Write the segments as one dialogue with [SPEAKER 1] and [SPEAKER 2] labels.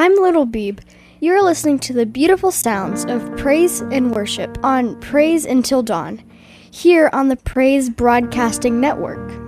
[SPEAKER 1] I'm Little Beeb. You're listening to the beautiful sounds of praise and worship on Praise Until Dawn, here on the Praise Broadcasting Network.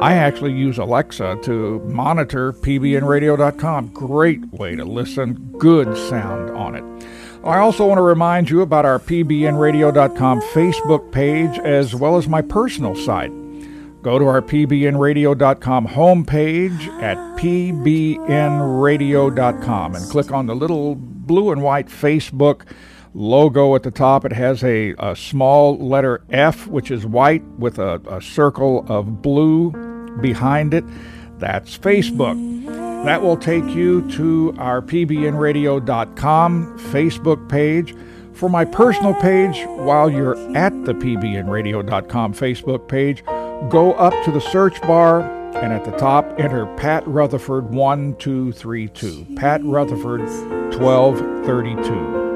[SPEAKER 2] I actually use Alexa to monitor pbnradio.com. Great way to listen, good sound on it. I also want to remind you about our pbnradio.com Facebook page as well as my personal site. Go to our pbnradio.com homepage at pbnradio.com and click on the little blue and white Facebook logo at the top. It has a, a small letter F, which is white, with a, a circle of blue behind it. That's Facebook. That will take you to our pbnradio.com Facebook page. For my personal page, while you're at the pbnradio.com Facebook page, go up to the search bar and at the top enter Pat Rutherford 1232. Pat Rutherford 1232.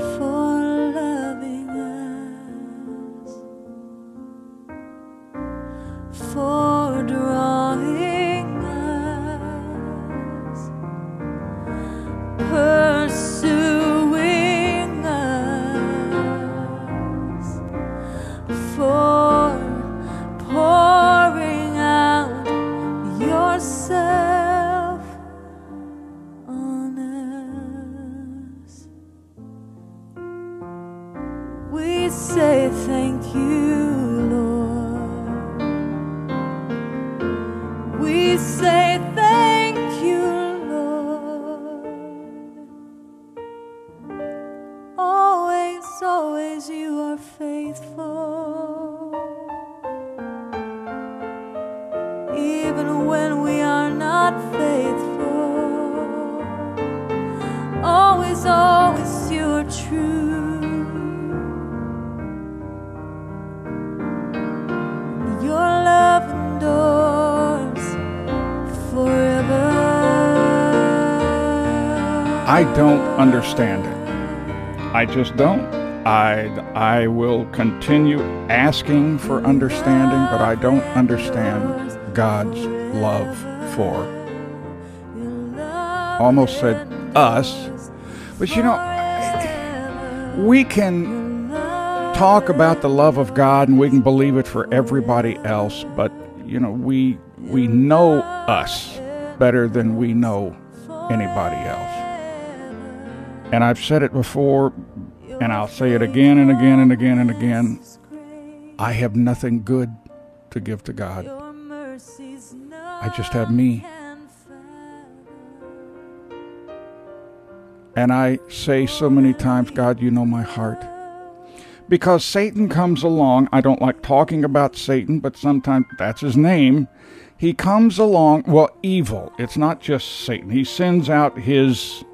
[SPEAKER 2] for I don't understand it. I just don't. I, I will continue asking for understanding, but I don't understand God's love for almost said us. But you know, we can talk about the love of God and we can believe it for everybody else, but you know, we we know us better than we know anybody else. And I've said it before, and I'll say it again and again and again and again. I have nothing good to give to God. I just have me. And I say so many times, God, you know my heart. Because Satan comes along, I don't like talking about Satan, but sometimes that's his name. He comes along, well, evil. It's not just Satan. He sends out his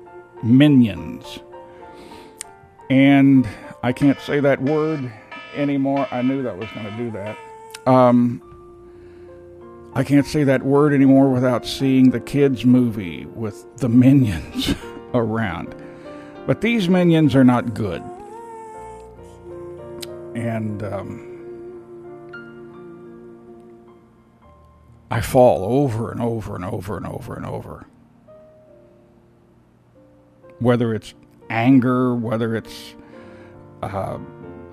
[SPEAKER 2] minions. And I can't say that word anymore. I knew that was going to do that. Um, I can't say that word anymore without seeing the kids' movie with the minions around. But these minions are not good. And um, I fall over and over and over and over and over whether it's anger, whether it's uh,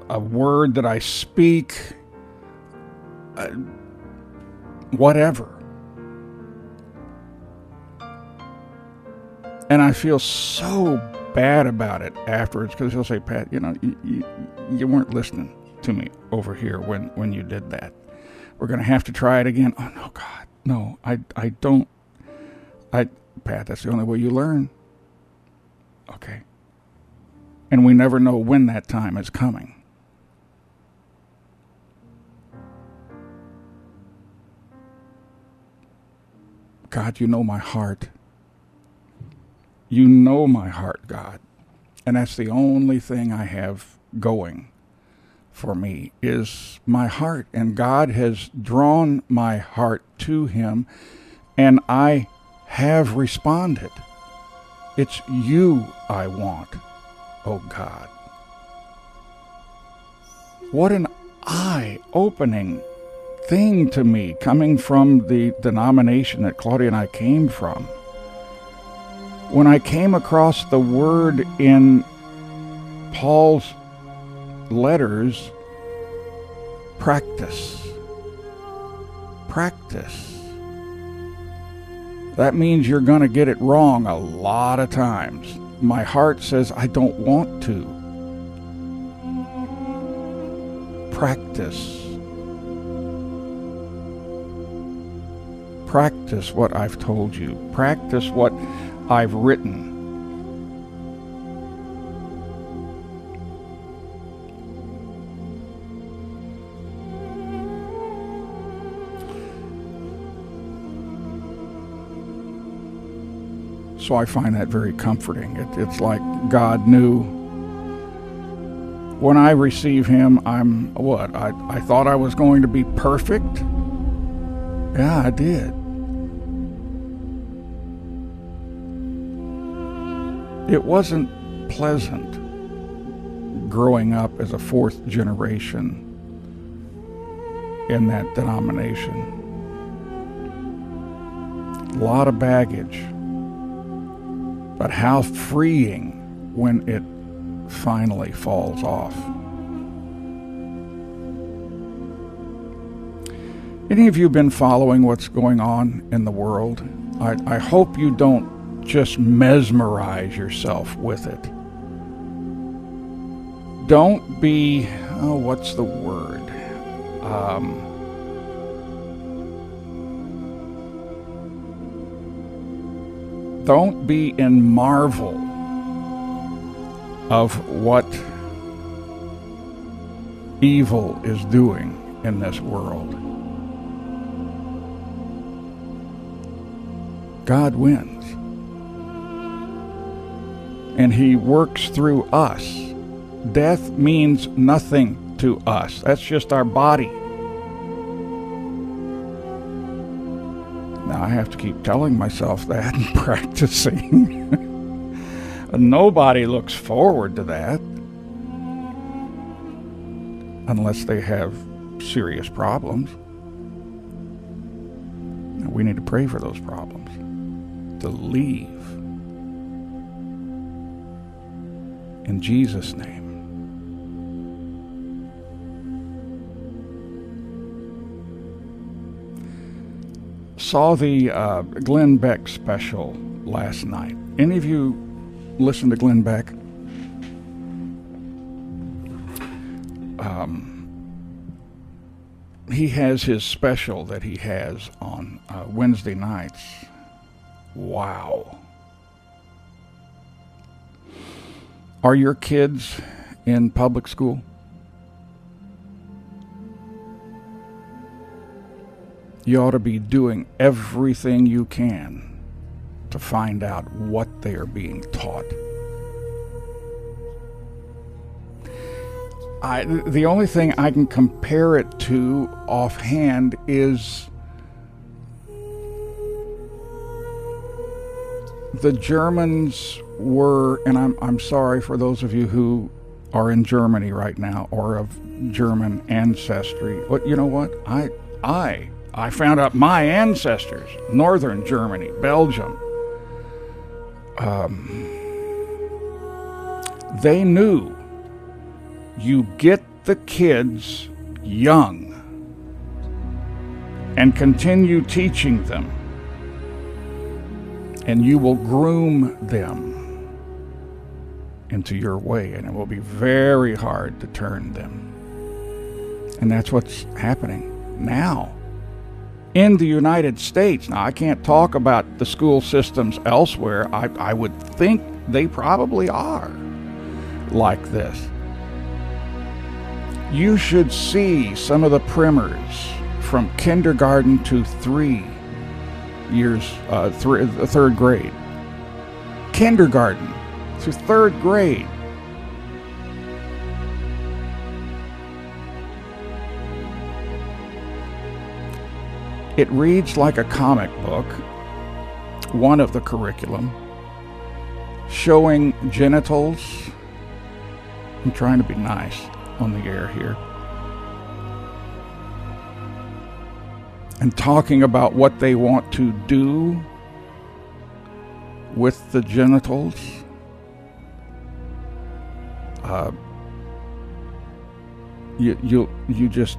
[SPEAKER 2] a word that I speak, uh, whatever. And I feel so bad about it afterwards because he'll say, Pat, you know, you, you, you weren't listening to me over here when, when you did that. We're going to have to try it again. Oh, no, God. No, I, I don't. I, Pat, that's the only way you learn. Okay. And we never know when that time is coming. God, you know my heart. You know my heart, God. And that's the only thing I have going for me is my heart. And God has drawn my heart to Him, and I have responded. It's you I want, oh God. What an eye opening thing to me coming from the denomination that Claudia and I came from. When I came across the word in Paul's letters, practice. Practice. That means you're going to get it wrong a lot of times. My heart says, I don't want to. Practice. Practice what I've told you. Practice what I've written. I find that very comforting. It, it's like God knew when I receive Him, I'm what? I, I thought I was going to be perfect. Yeah, I did. It wasn't pleasant growing up as a fourth generation in that denomination. A lot of baggage but how freeing when it finally falls off. Any of you been following what's going on in the world? I, I hope you don't just mesmerize yourself with it. Don't be, oh, what's the word? Um, Don't be in marvel of what evil is doing in this world. God wins. And He works through us. Death means nothing to us. That's just our body. keep telling myself that and practicing. Nobody looks forward to that unless they have serious problems. We need to pray for those problems to leave. In Jesus' name. Saw the uh, Glenn Beck special last night. Any of you listen to Glenn Beck? Um, he has his special that he has on uh, Wednesday nights. Wow. Are your kids in public school? You ought to be doing everything you can to find out what they are being taught. I, the only thing I can compare it to offhand is the Germans were, and I'm, I'm sorry for those of you who are in Germany right now or of German ancestry. But you know what? I, I, I found out my ancestors, Northern Germany, Belgium. Um, they knew you get the kids young and continue teaching them, and you will groom them into your way, and it will be very hard to turn them. And that's what's happening now in the United States. Now, I can't talk about the school systems elsewhere. I, I would think they probably are like this you should see some of the primers from kindergarten to three years, uh, th- third grade. Kindergarten to third grade. It reads like a comic book, one of the curriculum, showing genitals. I'm trying to be nice on the air here. And talking about what they want to do with the genitals. Uh, you you you just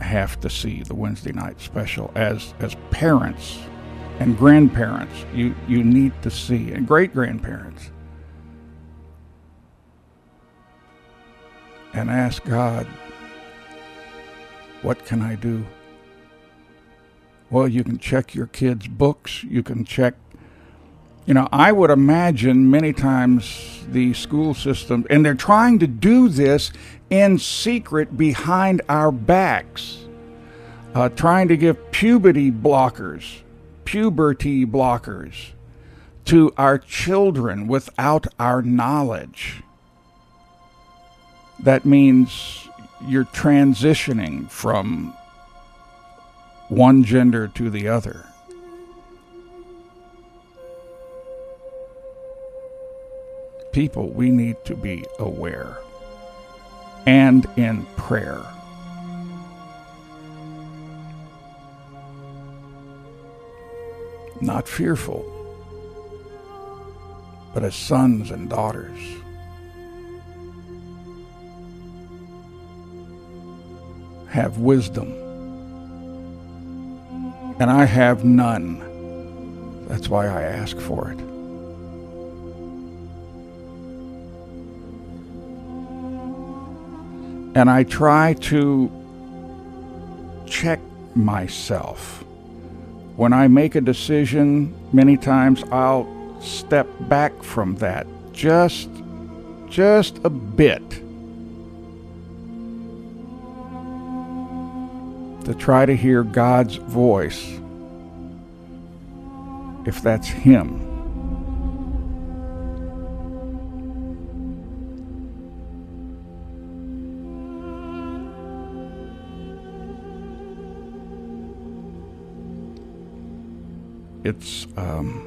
[SPEAKER 2] have to see the Wednesday night special as as parents and grandparents. You you need to see and great grandparents and ask God, What can I do? Well, you can check your kids' books. You can check, you know, I would imagine many times the school system, and they're trying to do this in secret behind our backs, uh, trying to give puberty blockers, puberty blockers to our children without our knowledge that means you're transitioning from one gender to the other. People, we need to be aware and in prayer. Not fearful, but as sons and daughters. have wisdom, and I have none. That's why I ask for it. And I try to check myself. When I make a decision, many times I'll step back from that just just a bit to try to hear God's voice if that's Him. It's um,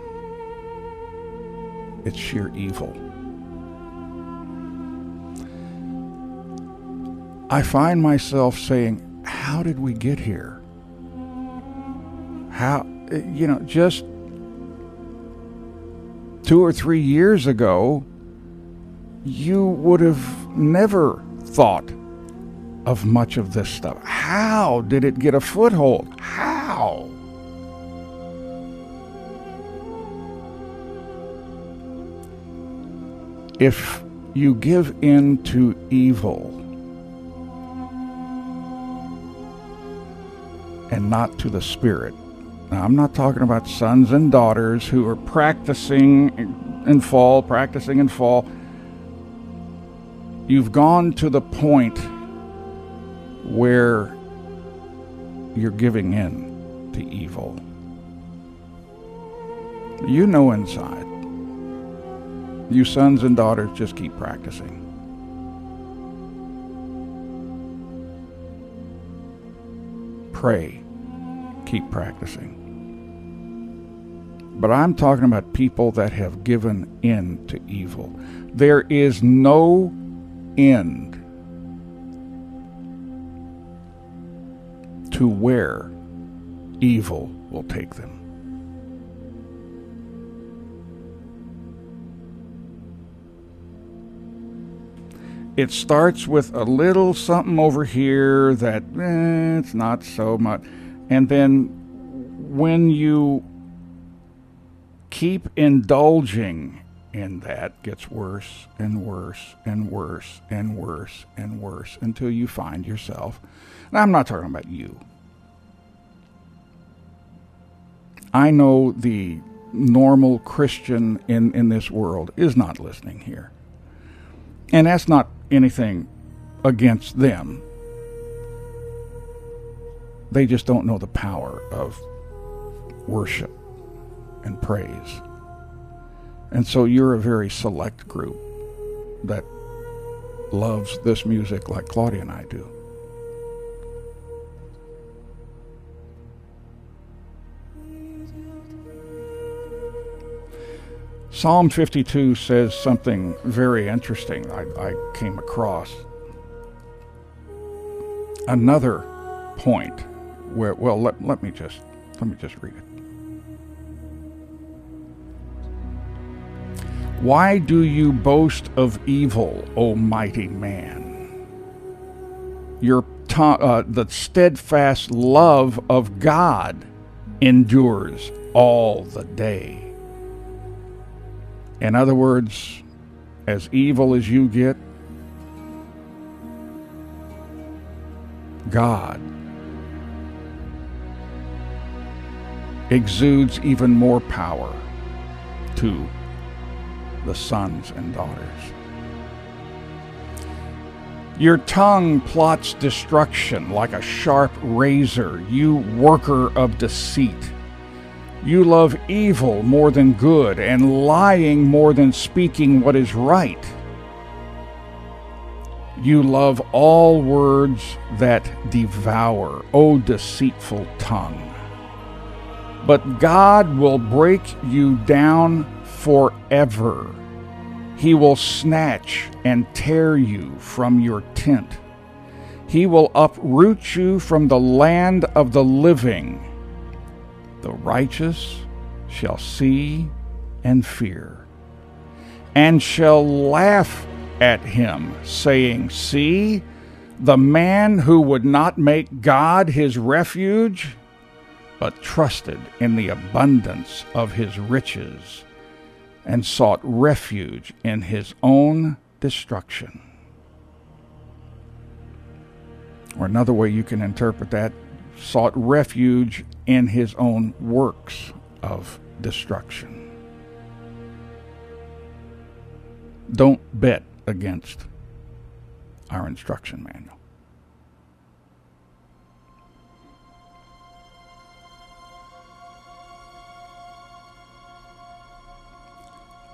[SPEAKER 2] it's sheer evil. I find myself saying, how did we get here? How, you know, just two or three years ago, you would have never thought of much of this stuff. How did it get a foothold? How? If you give in to evil and not to the Spirit, now, I'm not talking about sons and daughters who are practicing and fall, practicing and fall. You've gone to the point where you're giving in to evil. You know inside. You sons and daughters just keep practicing. Pray. Keep practicing. But I'm talking about people that have given in to evil. There is no end to where evil will take them. It starts with a little something over here that eh, it's not so much. And then when you keep indulging in that gets worse and worse and worse and worse and worse until you find yourself. Now, I'm not talking about you. I know the normal Christian in, in this world is not listening here. And that's not anything against them. They just don't know the power of worship and praise. And so you're a very select group that loves this music like Claudia and I do. Psalm 52 says something very interesting I, I came across. Another point where, well, let, let me just let me just read it. Why do you boast of evil, O mighty man? Your uh, the steadfast love of God endures all the day. In other words, as evil as you get, God exudes even more power to the sons and daughters. Your tongue plots destruction like a sharp razor, you worker of deceit. You love evil more than good, and lying more than speaking what is right. You love all words that devour, O deceitful tongue. But God will break you down forever. He will snatch and tear you from your tent. He will uproot you from the land of the living the righteous shall see and fear, and shall laugh at him, saying, See, the man who would not make God his refuge, but trusted in the abundance of his riches, and sought refuge in his own destruction. Or another way you can interpret that sought refuge in his own works of destruction. Don't bet against our instruction manual.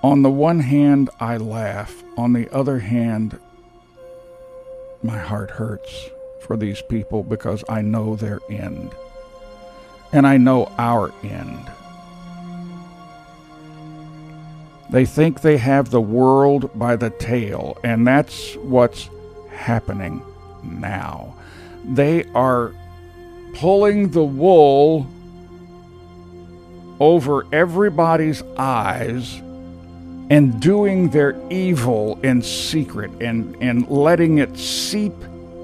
[SPEAKER 2] On the one hand, I laugh. On the other hand, my heart hurts for these people because I know their end. And I know our end. They think they have the world by the tail, and that's what's happening now. They are pulling the wool over everybody's eyes and doing their evil in secret and, and letting it seep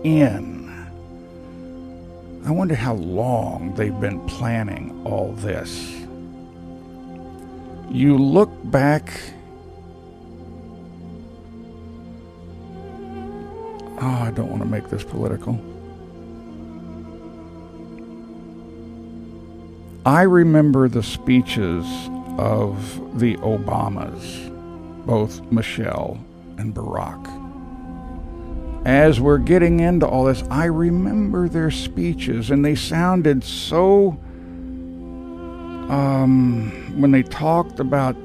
[SPEAKER 2] in. I wonder how long they've been planning all this. You look back. Oh, I don't want to make this political. I remember the speeches of the Obamas, both Michelle and Barack. As we're getting into all this, I remember their speeches, and they sounded so. Um, when they talked about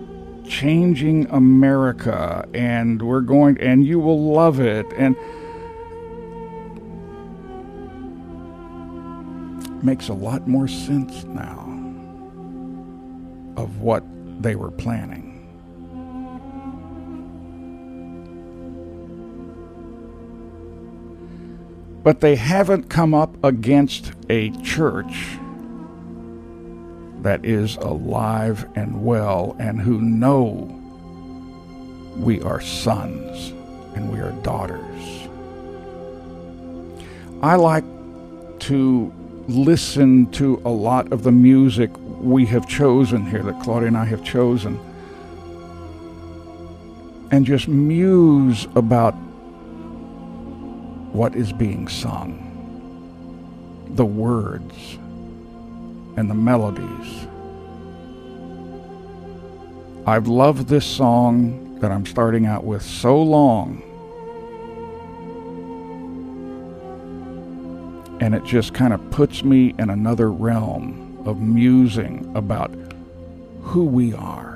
[SPEAKER 2] changing America, and we're going, and you will love it, and makes a lot more sense now of what they were planning. But they haven't come up against a church that is alive and well and who know we are sons and we are daughters. I like to listen to a lot of the music we have chosen here, that Claudia and I have chosen, and just muse about what is being sung, the words, and the melodies. I've loved this song that I'm starting out with so long. And it just kind of puts me in another realm of musing about who we are.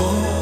[SPEAKER 3] Oh.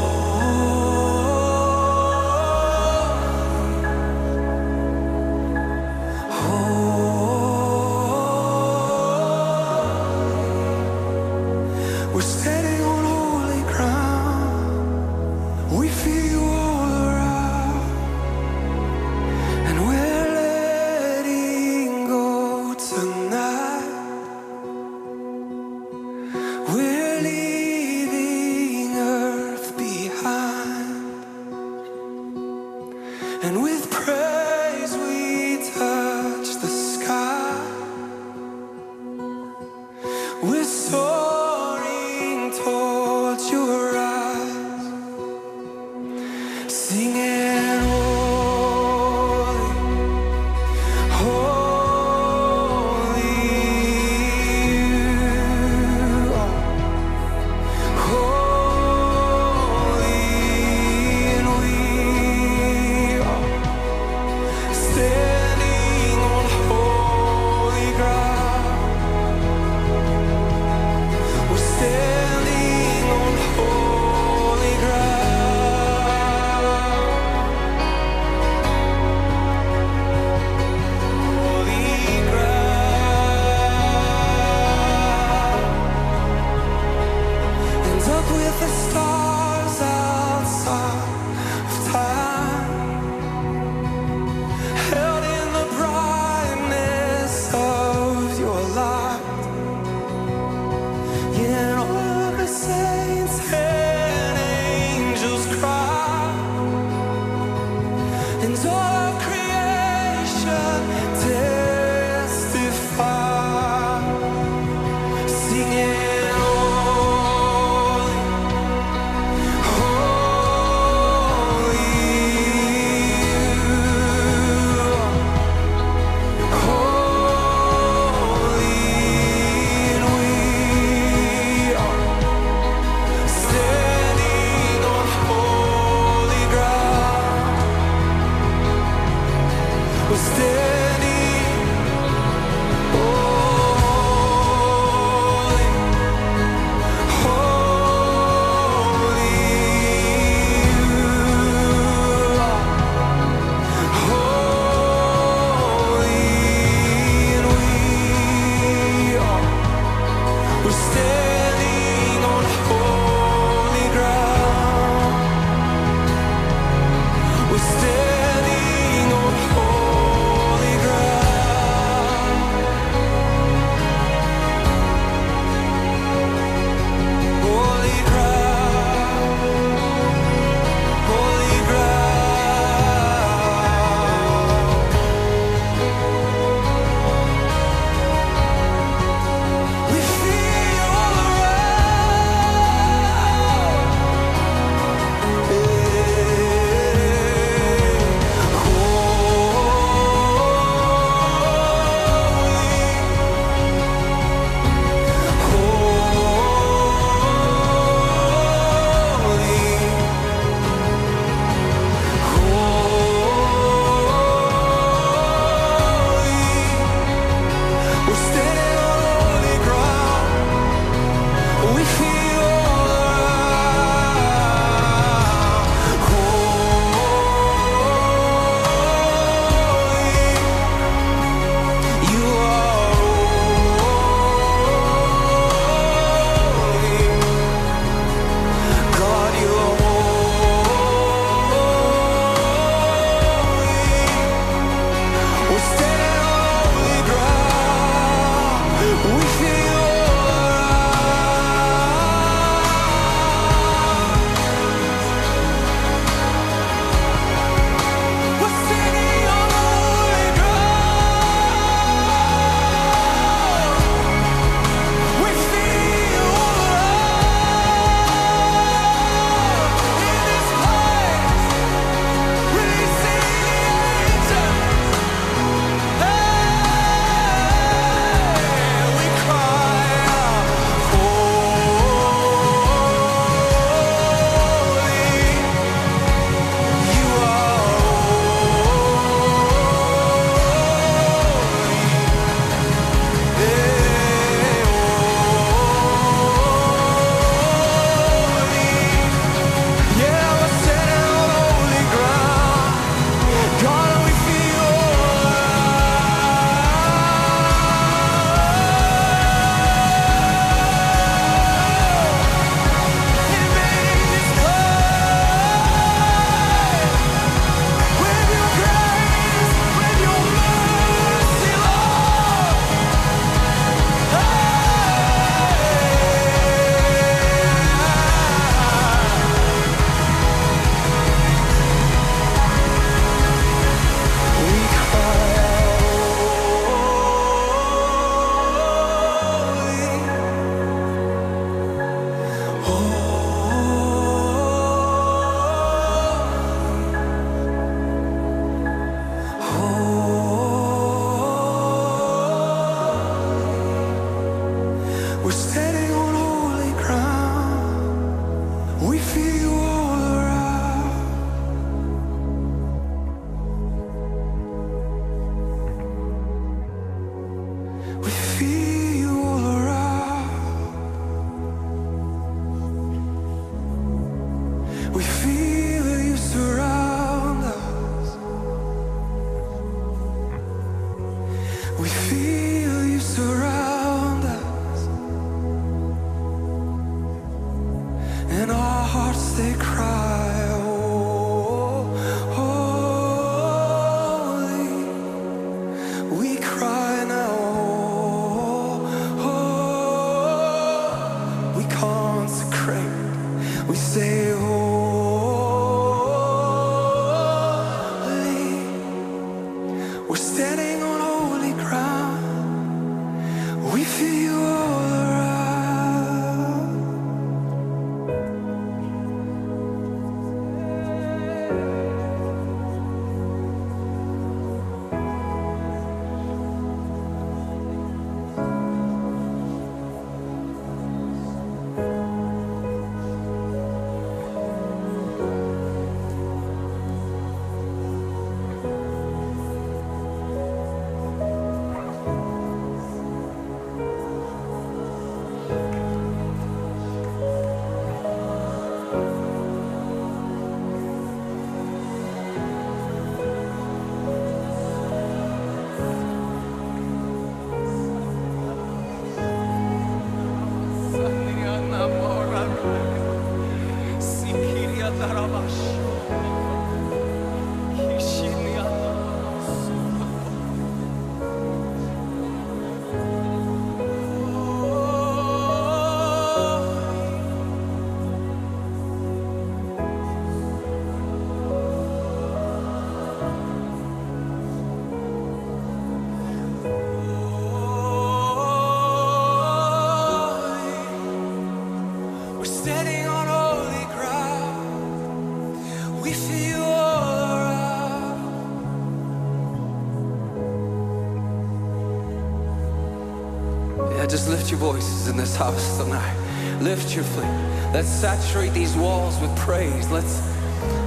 [SPEAKER 4] your
[SPEAKER 5] voices in this house tonight. Lift your flame. Let's saturate these walls with praise. Let's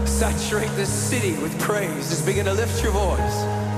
[SPEAKER 5] saturate this city with praise. Just begin to lift your voice.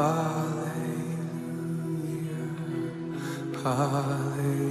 [SPEAKER 5] Hallelujah, hallelujah.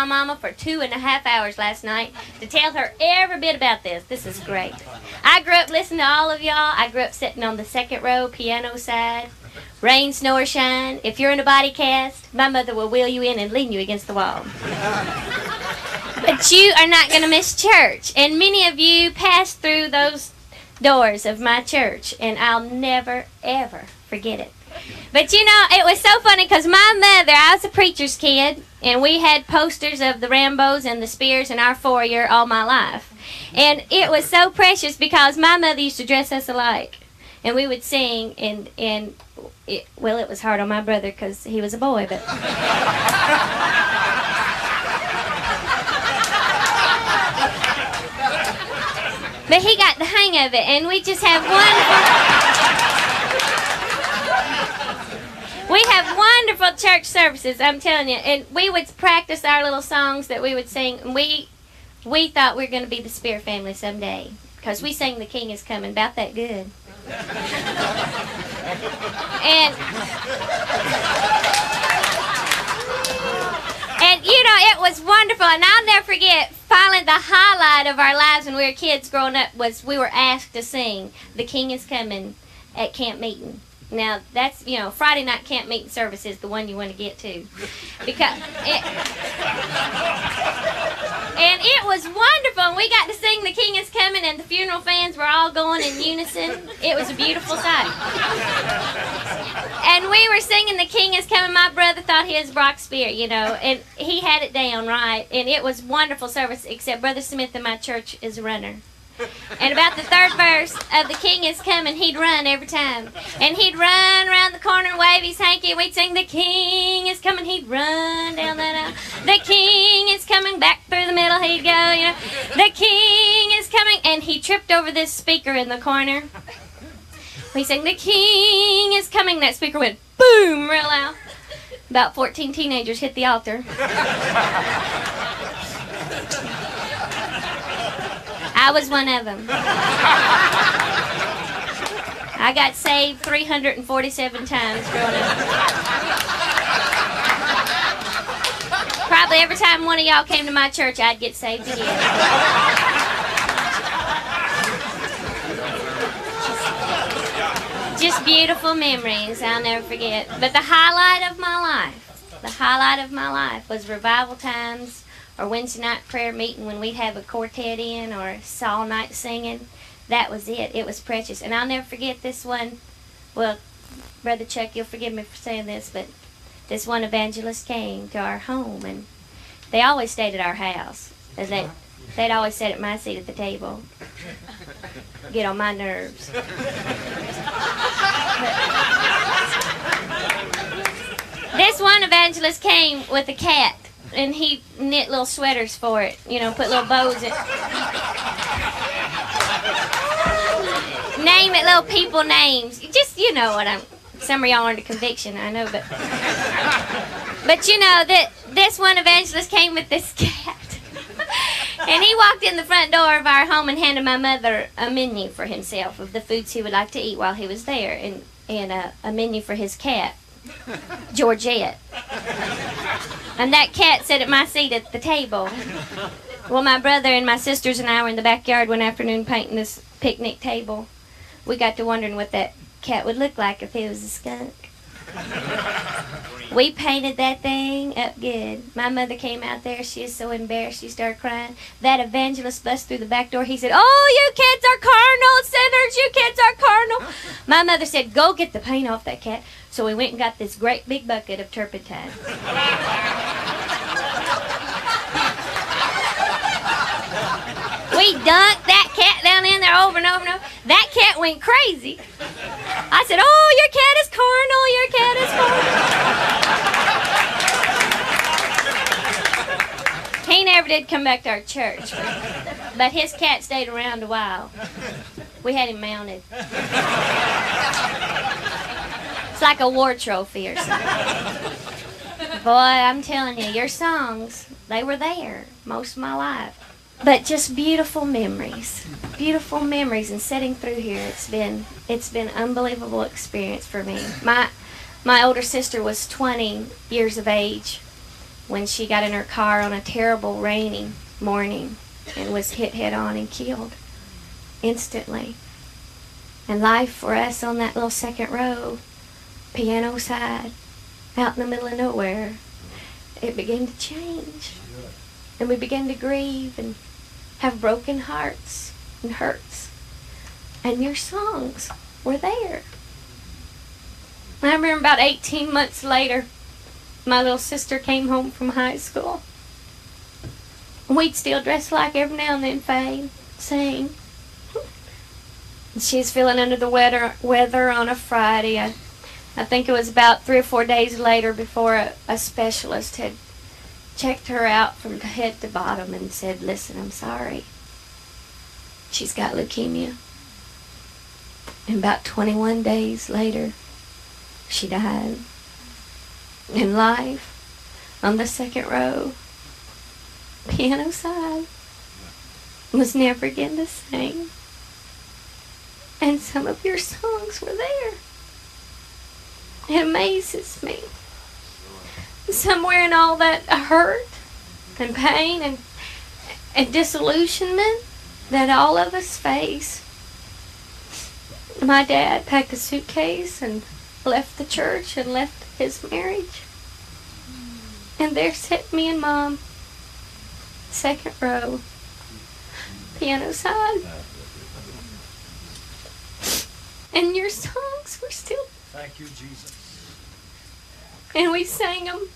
[SPEAKER 6] My mama for two and a half hours last night to tell her every bit about this. This is great. I grew up listening to all of y'all. I grew up sitting on the second row, piano side. Rain, snow, or shine. If you're in a body cast, my mother will wheel you in and lean you against the wall. but you are not going to miss church. And many of you passed through those doors of my church, and I'll never, ever forget it. But you know, it was so funny because my mother, I was a preacher's kid, and we had posters of the Rambos and the Speers in our foyer all my life. And it was so precious because my mother used to dress us alike. And we would sing, and, and it, well, it was hard on my brother because he was a boy, but. But he got the hang of it, and we just have wonderful. we have wonderful church services. I'm telling you, and we would practice our little songs that we would sing. And we we thought we were going to be the Speer family someday because we sang "The King Is Coming" about that good. and and you know it was wonderful, and I'll never forget. Finally, the highlight of our lives when we were kids growing up was we were asked to sing "The King Is Coming" at camp meeting. Now that's you know Friday night camp meeting service is the one you want to get to, because it, and it was wonderful. And we got to sing "The King Is Coming," and the funeral fans were all going in unison. It was a beautiful sight. And we were singing "The King Is Coming." My brother thought he was Brock Speer, you know, and he had it down right, and it was wonderful service. Except Brother Smith in my church is a runner. And about the third verse of The King is Coming, he'd run every time. And he'd run around the corner and wave his hanky, we'd sing, The King is Coming. He'd run down that aisle. The King is coming back through the middle, he'd go, you know. The King is coming. And he tripped over this speaker in the corner. We sang, The King is coming. That speaker went boom real loud. About 14 teenagers hit the altar. I was one of them. I got saved 347 times growing up. Probably every time one of y'all came to my church, I'd get saved again. Just beautiful memories I'll never forget. But the highlight of my life, the highlight of my life was revival times or Wednesday night prayer meeting when we'd have a quartet in or all night singing. That was it. It was precious. And I'll never forget this one. Well, Brother Chuck, you'll forgive me for saying this, but this one evangelist came to our home and they always stayed at our house. They, they'd always sit at my seat at the table. Get on my nerves. this one evangelist came with a cat and he knit little sweaters for it. You know, put little bows in. It. Name it, little people names. Just you know what I'm. Some of y'all are under conviction, I know, but but you know that this one evangelist came with this cat. and he walked in the front door of our home and handed my mother a menu for himself of the foods he would like to eat while he was there, and and a, a menu for his cat, Georgette. And that cat sat at my seat at the table. Well, my brother and my sisters and I were in the backyard one afternoon painting this picnic table. We got to wondering what that cat would look like if he was a skunk. We painted that thing up good. My mother came out there. She was so embarrassed. She started crying. That evangelist bust through the back door. He said, Oh, you kids are carnal sinners. You kids are carnal. My mother said, Go get the paint off that cat. So we went and got this great big bucket of turpentine. We dunked that cat down in there over and over and over. That cat went crazy. I said, Oh, your cat is carnal. Oh, your cat is carnal. He never did come back to our church, but, but his cat stayed around a while. We had him mounted. It's like a war trophy or something. Boy, I'm telling you, your songs, they were there most of my life. But just beautiful memories. Beautiful memories and sitting through here, it's been it's been unbelievable experience for me. My My older sister was 20 years of age when she got in her car on a terrible rainy morning and was hit head on and killed instantly. And life for us on that little second row, piano side, out in the middle of nowhere, it began to change. And we began to grieve and have broken hearts and hurts. And your songs were there. I remember about 18 months later, my little sister came home from high school. We'd still dress like every now and then, Faye, sing. She's feeling under the weather, weather on a Friday. I, I think it was about three or four days later before a, a specialist had checked her out from head to bottom and said, Listen, I'm sorry. She's got leukemia. And about 21 days later, she died. In life, on the second row, piano side, was never again the same. And some of your songs were there. It amazes me. Somewhere in all that hurt and pain and, and disillusionment that all of us face, my dad packed a suitcase and left the church and left his marriage. And there sat me and mom, second row, piano side. And your songs were still.
[SPEAKER 2] Thank you, Jesus.
[SPEAKER 6] And we sang them.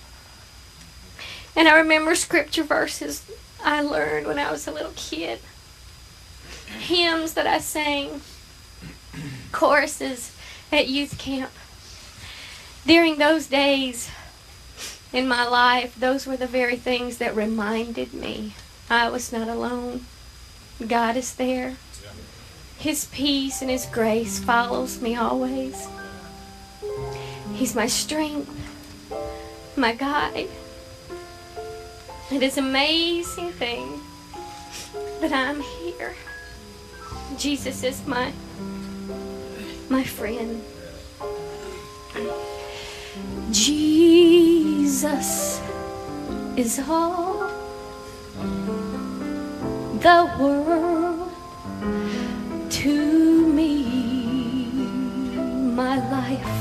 [SPEAKER 6] And I remember scripture verses I learned when I was a little kid, hymns that I sang, choruses at youth camp. During those days in my life, those were the very things that reminded me I was not alone. God is there. His peace and His grace follows me always. He's my strength, my guide. It is an amazing thing that I'm here. Jesus is my my friend. Jesus is all the world to me. My life,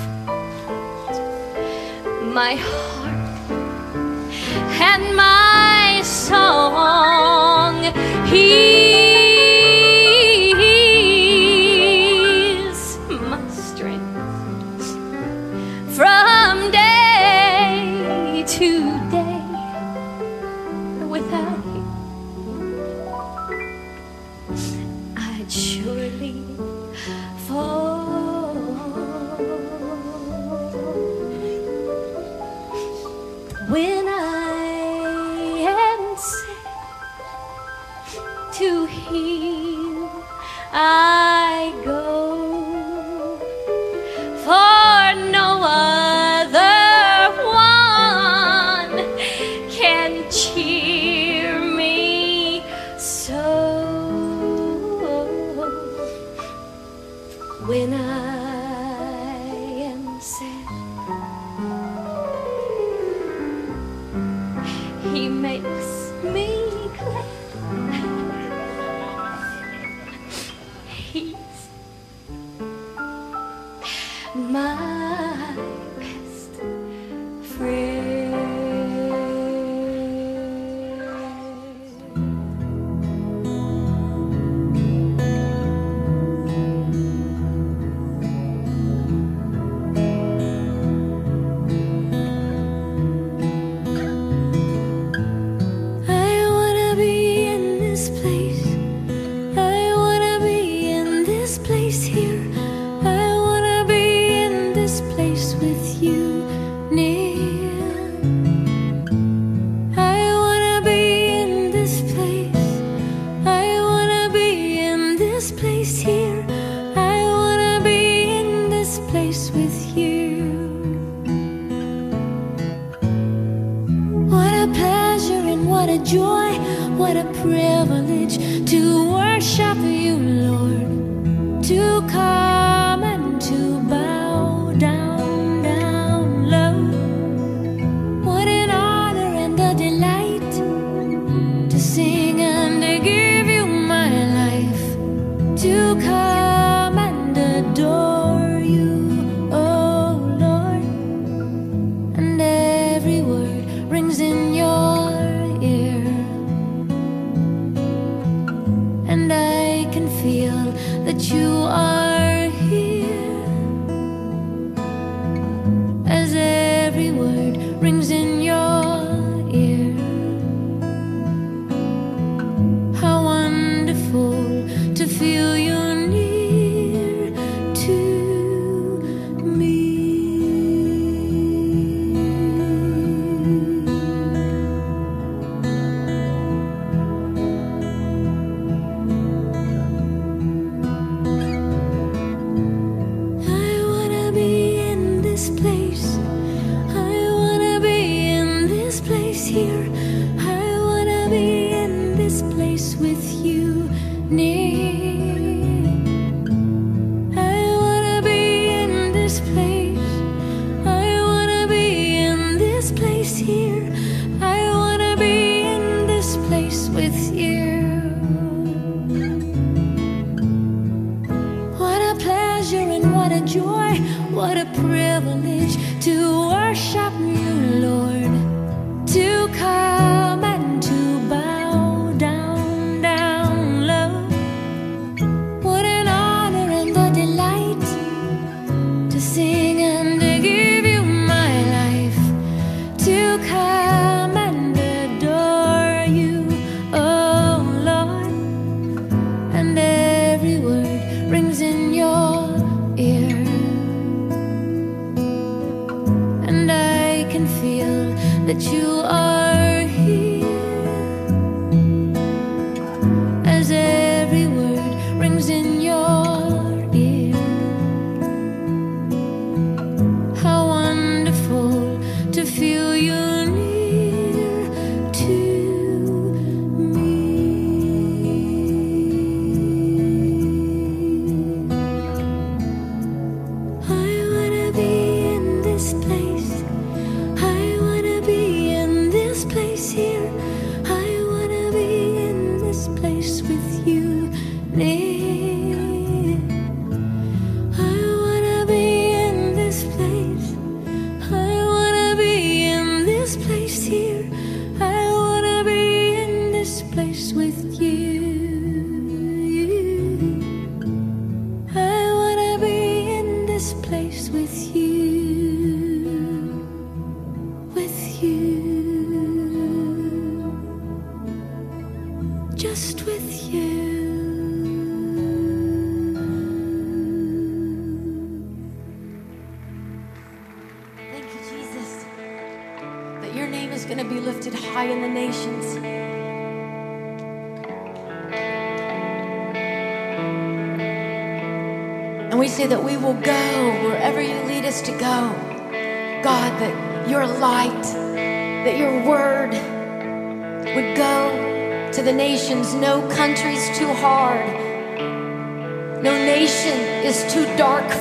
[SPEAKER 6] my heart, and my song. He's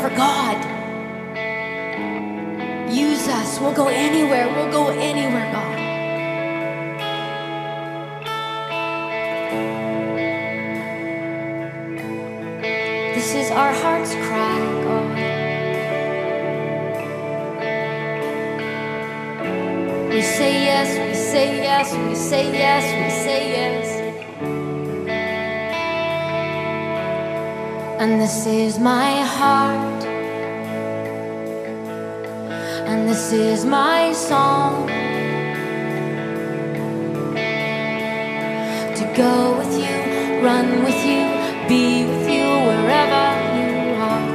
[SPEAKER 6] for
[SPEAKER 3] God. Use us. We'll go anywhere. We'll go anywhere, God. This is our heart's cry, God. We say yes, we say yes, we say yes, we say yes. And this is my heart. This is my song to go with you, run with you, be with you wherever you are.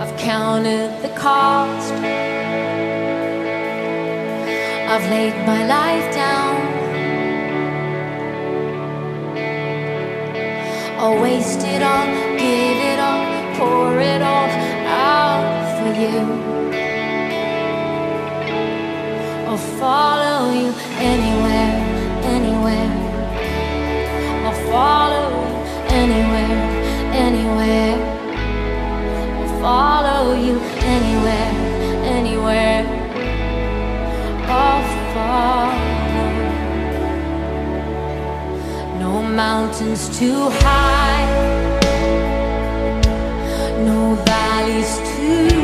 [SPEAKER 3] I've counted the cost, I've laid my life down. I'll waste it all, give it all, pour it all you I'll follow you anywhere, anywhere. I'll follow you anywhere, anywhere. I'll follow you anywhere, anywhere. I'll follow. No mountains too high. No valleys too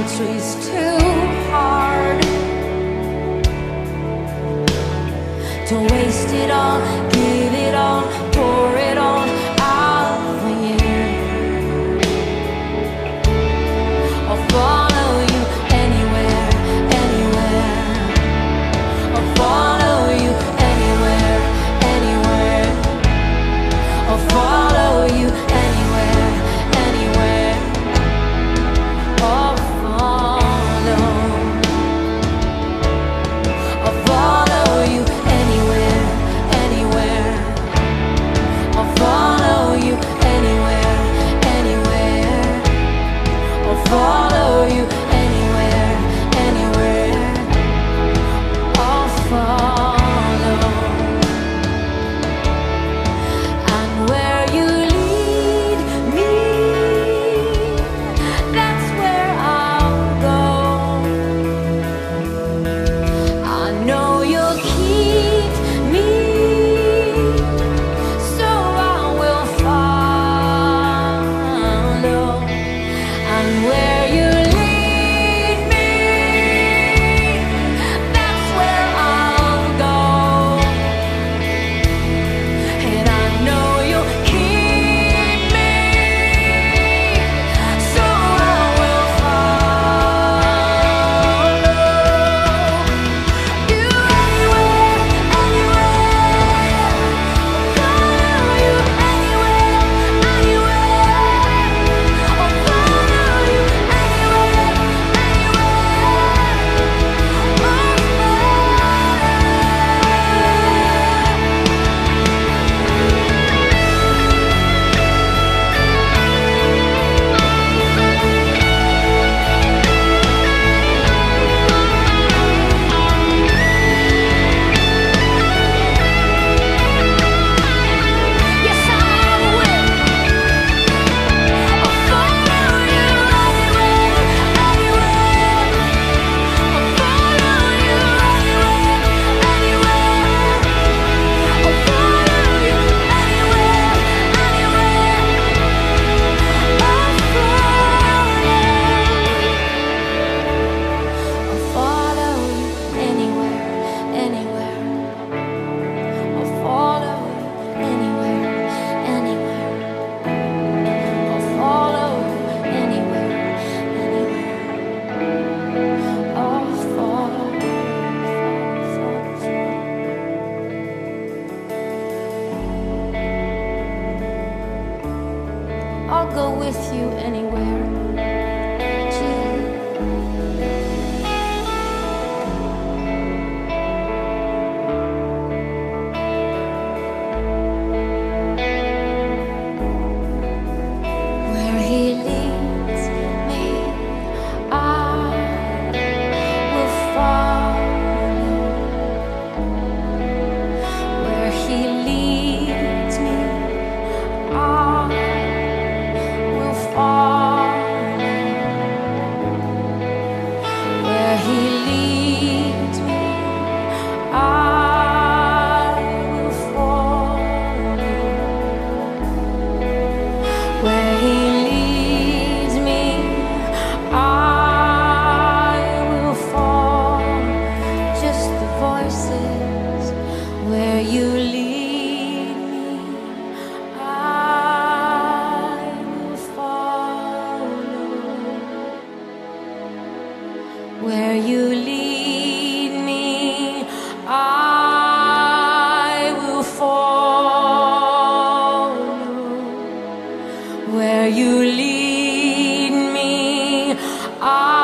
[SPEAKER 3] no countries too hard. To waste it all, I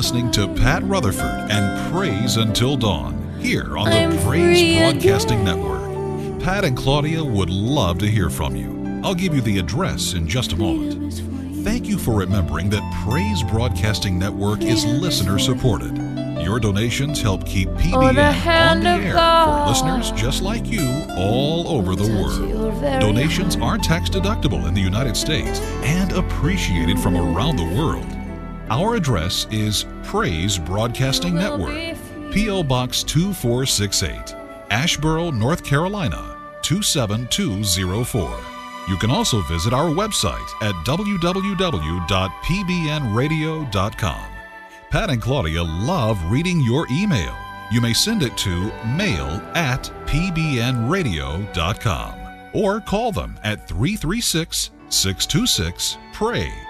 [SPEAKER 7] listening to Pat Rutherford and Praise Until Dawn here on the
[SPEAKER 3] I'm
[SPEAKER 7] Praise Broadcasting
[SPEAKER 3] again.
[SPEAKER 7] Network. Pat and Claudia would love to hear from you. I'll give you the address in just a moment. Thank you for remembering that Praise Broadcasting Network is listener supported. Your donations help keep PBN on
[SPEAKER 3] the hand
[SPEAKER 7] the
[SPEAKER 3] of
[SPEAKER 7] air
[SPEAKER 3] God.
[SPEAKER 7] for listeners just like you all over the world. Donations are tax deductible in the United States and appreciated from around the world. Our address is Praise Broadcasting Network. P.O. Box 2468, Asheboro, North Carolina 27204. You can also visit our website at www.pbnradio.com. Pat and Claudia love reading your email. You may send it to mail at pbnradio.com or call them at 336 626 PRAY.